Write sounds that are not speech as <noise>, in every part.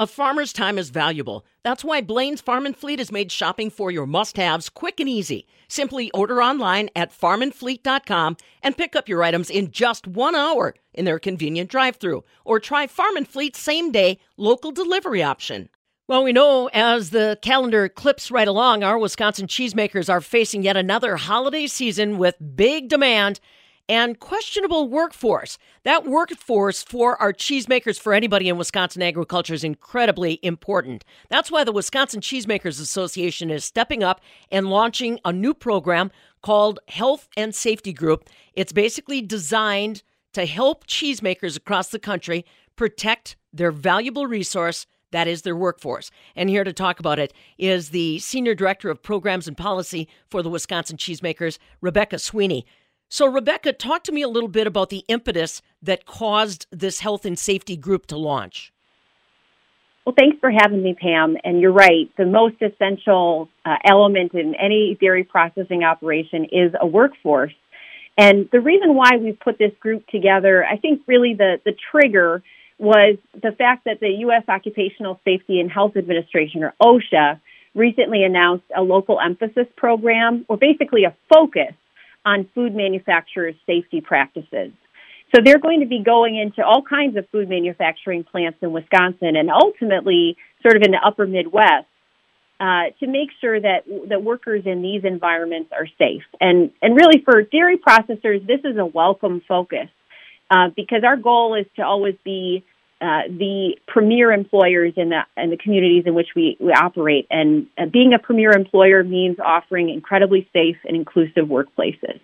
A farmer's time is valuable. That's why Blain's Farm and Fleet has made shopping for your must haves quick and easy. Simply order online at farmandfleet.com and pick up your items in just one hour in their convenient drive through. Or try Farm and Fleet's same day local delivery option. Well, we know as the calendar clips right along, our Wisconsin cheesemakers are facing yet another holiday season with big demand and questionable workforce. That workforce for our cheesemakers, for anybody in Wisconsin agriculture, is incredibly important. That's why the Wisconsin Cheesemakers Association is stepping up and launching a new program called Health and Safety Group. It's basically designed to help cheesemakers across the country protect their valuable resource. That is their workforce. And here to talk about it is the Senior Director of Programs and Policy for the Wisconsin Cheesemakers, Rebecca Sweeney. So, Rebecca, talk to me a little bit about the impetus that caused this health and safety group to launch. Well, thanks for having me, Pam. And you're right. The most essential uh, element in any dairy processing operation is a workforce. And the reason why we've put this group together, I think really the, the trigger was the fact that the U.S. Occupational Safety and Health Administration, or OSHA, recently announced a local emphasis program, or basically a focus on food manufacturers' safety practices. So they're going to be going into all kinds of food manufacturing plants in Wisconsin and ultimately sort of in the upper Midwest uh, to make sure that that workers in these environments are safe. And and really for dairy processors, this is a welcome focus uh, because our goal is to always be uh, the premier employers in the in the communities in which we, we operate. And uh, being a premier employer means offering incredibly safe and inclusive workplaces.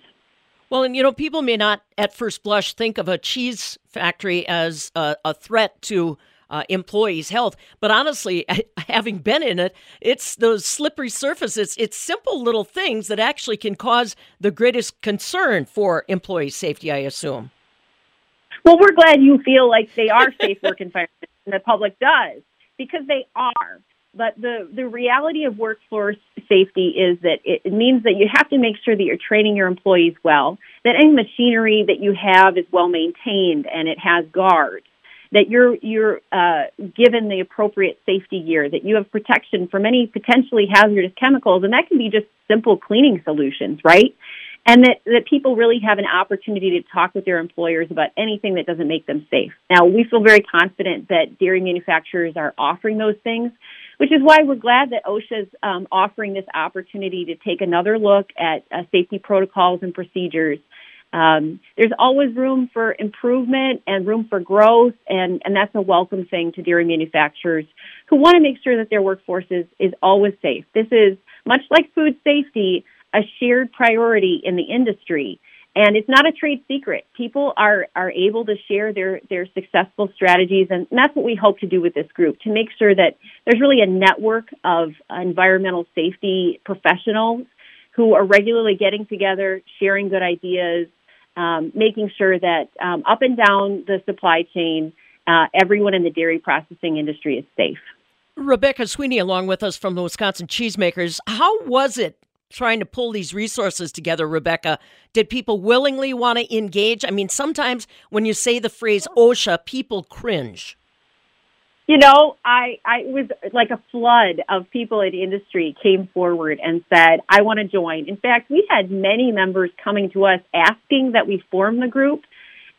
Well, and you know, people may not at first blush think of a cheese factory as a, a threat to uh, employees' health, but honestly, <laughs> having been in it, it's those slippery surfaces. It's simple little things that actually can cause the greatest concern for employee safety. I assume. Well, we're glad you feel like they are safe work environments, and the public does because they are. But the the reality of workforce safety is that it, means that you have to make sure that you're training your employees well, that any machinery that you have is well maintained and it has guards, that you're you're uh, given the appropriate safety gear, that you have protection from any potentially hazardous chemicals, and that can be just simple cleaning solutions, right? And that, that people really have an opportunity to talk with their employers about anything that doesn't make them safe. Now, we feel very confident that dairy manufacturers are offering those things, which is why we're glad that OSHA is um, offering this opportunity to take another look at uh, safety protocols and procedures. Um, there's always room for improvement and room for growth, and, and that's a welcome thing to dairy manufacturers who want to make sure that their workforce is, is always safe. This is much like food safety a shared priority in the industry. And it's not a trade secret. People are, are able to share their, their successful strategies, and that's what we hope to do with this group to make sure that there's really a network of environmental safety professionals who are regularly getting together, sharing good ideas, um, making sure that um, up and down the supply chain, uh, everyone in the dairy processing industry is safe. Rebecca Sweeney, along with us from the Wisconsin Cheesemakers. How was it trying to pull these resources together, Rebecca? Did people willingly want to engage? I mean, sometimes when you say the phrase OSHA, people cringe. You know, I, I was like a flood of people in industry came forward and said, I want to join. In fact, we had many members coming to us asking that we form the group.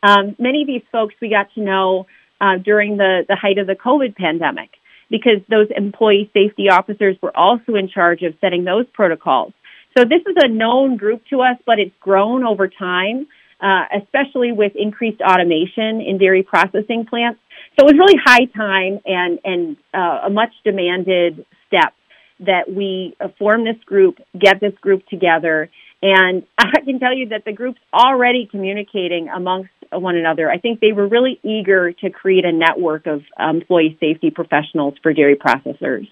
Um, many of these folks we got to know uh, during the, the height of the COVID pandemic because those employee safety officers were also in charge of setting those protocols. So this is a known group to us, but it's grown over time, uh, especially with increased automation in dairy processing plants. So it was really high time and and uh, a much demanded step that we uh, form this group, get this group together, and <laughs> I can tell you that the group's already communicating amongst one another. I think they were really eager to create a network of employee safety professionals for dairy processors.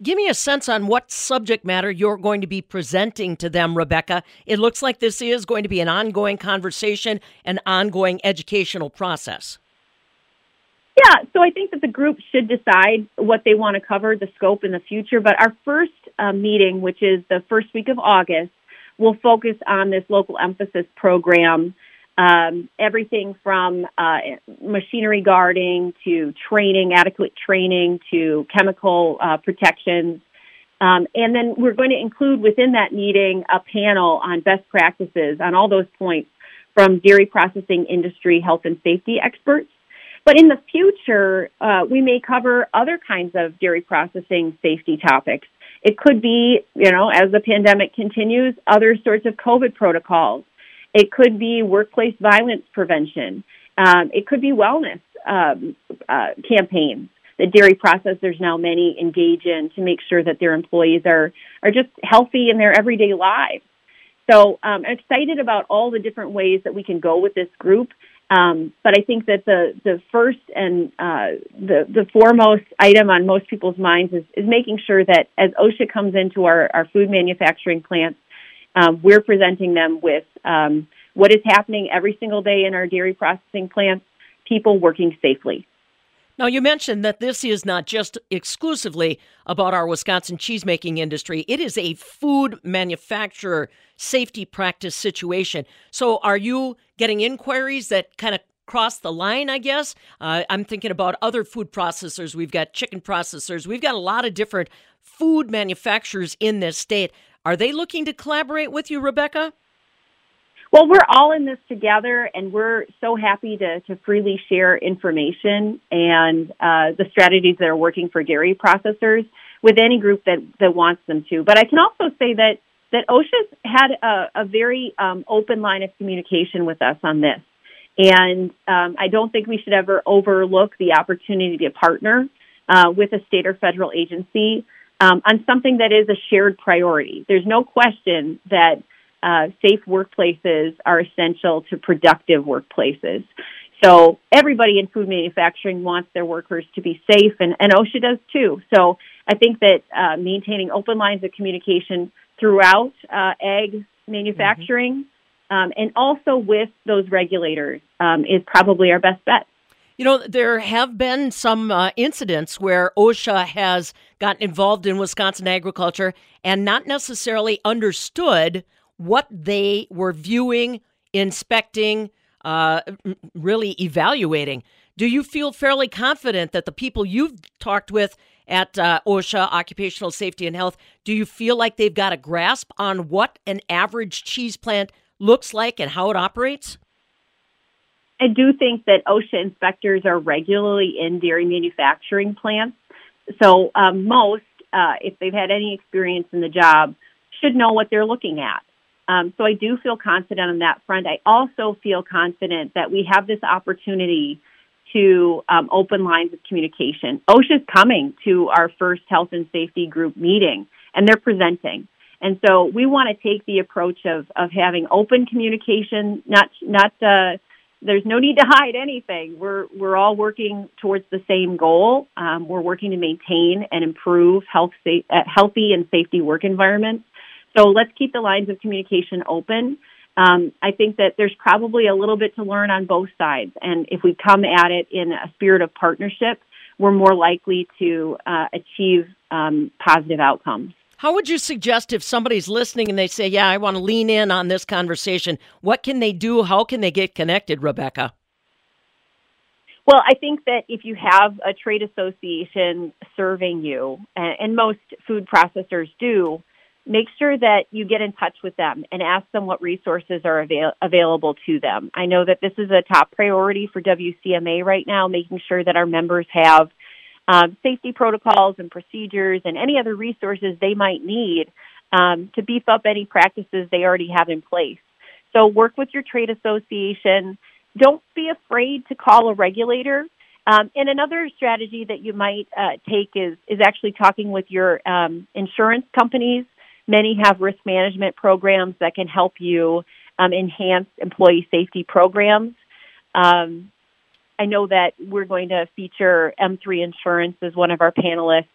Give me a sense on what subject matter you're going to be presenting to them, Rebecca. It looks like this is going to be an ongoing conversation, an ongoing educational process. Yeah, so I think that the group should decide what they want to cover, the scope in the future. But our first uh, meeting, which is the first week of August, will focus on this local emphasis program um, everything from uh, machinery guarding to training, adequate training to chemical uh, protections. Um, and then we're going to include within that meeting a panel on best practices on all those points from dairy processing industry health and safety experts. But in the future, uh, we may cover other kinds of dairy processing safety topics. It could be, you know, as the pandemic continues, other sorts of COVID protocols. It could be workplace violence prevention. Um, it could be wellness um, uh, campaigns that dairy processors now many engage in to make sure that their employees are are just healthy in their everyday lives. So um, I'm excited about all the different ways that we can go with this group. Um, but I think that the the first and uh, the the foremost item on most people's minds is, is making sure that as OSHA comes into our, our food manufacturing plants, um, we're presenting them with um, what is happening every single day in our dairy processing plants, people working safely. Now, you mentioned that this is not just exclusively about our Wisconsin cheesemaking industry. It is a food manufacturer safety practice situation. So, are you getting inquiries that kind of cross the line, I guess? Uh, I'm thinking about other food processors. We've got chicken processors. We've got a lot of different food manufacturers in this state. Are they looking to collaborate with you, Rebecca? Well, we're all in this together, and we're so happy to, to freely share information and uh, the strategies that are working for dairy processors with any group that, that wants them to. But I can also say that that OSHA's had a, a very um, open line of communication with us on this, and um, I don't think we should ever overlook the opportunity to partner uh, with a state or federal agency um, on something that is a shared priority. There's no question that uh, safe workplaces are essential to productive workplaces. So everybody in food manufacturing wants their workers to be safe, and, and OSHA does too. So I think that uh, maintaining open lines of communication throughout uh, ag manufacturing mm-hmm. um, and also with those regulators um, is probably our best bet. You know, there have been some uh, incidents where OSHA has gotten involved in Wisconsin agriculture and not necessarily understood what they were viewing, inspecting, uh, really evaluating. Do you feel fairly confident that the people you've talked with at uh, OSHA, Occupational Safety and Health, do you feel like they've got a grasp on what an average cheese plant looks like and how it operates? I do think that OSHA inspectors are regularly in dairy manufacturing plants. So um, most, uh, if they've had any experience in the job, should know what they're looking at. Um, so I do feel confident on that front. I also feel confident that we have this opportunity to um, open lines of communication. OSHA's coming to our first health and safety group meeting, and they're presenting. And so we want to take the approach of, of having open communication, not not uh, there's no need to hide anything. We're we're all working towards the same goal. Um, we're working to maintain and improve health uh, healthy and safety work environments. So let's keep the lines of communication open. Um, I think that there's probably a little bit to learn on both sides, and if we come at it in a spirit of partnership, we're more likely to uh, achieve um, positive outcomes. How would you suggest if somebody's listening and they say, Yeah, I want to lean in on this conversation, what can they do? How can they get connected, Rebecca? Well, I think that if you have a trade association serving you, and most food processors do, make sure that you get in touch with them and ask them what resources are avail- available to them. I know that this is a top priority for WCMA right now, making sure that our members have um, safety protocols and procedures and any other resources they might need um, to beef up any practices they already have in place. So work with your trade association. Don't be afraid to call a regulator. Um, and another strategy that you might uh, take is is actually talking with your um, insurance companies. Many have risk management programs that can help you um, enhance employee safety programs. Um, I know that we're going to feature M3 Insurance as one of our panelists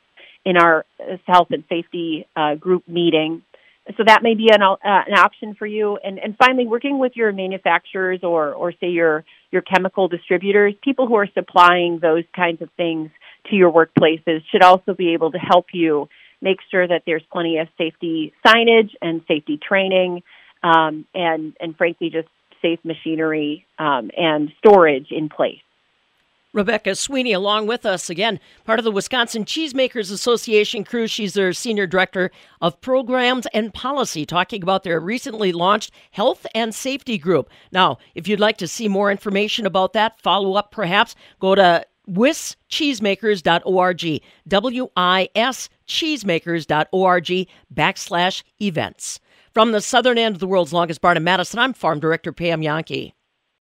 in our uh, health and safety uh, group meeting. So that may be an, uh, an option for you. And, and finally, working with your manufacturers or, or say your, your chemical distributors, people who are supplying those kinds of things to your workplaces should also be able to help you make sure that there's plenty of safety signage and safety training um, and, and frankly, just safe machinery um, and storage in place. Rebecca Sweeney, along with us again, part of the Wisconsin Cheesemakers Association crew. She's their senior director of programs and policy, talking about their recently launched health and safety group. Now, if you'd like to see more information about that, follow up perhaps, go to wischeesemakers.org, W I S cheesemakers.org backslash events. From the southern end of the world's longest barn in Madison, I'm Farm Director Pam Jahnke.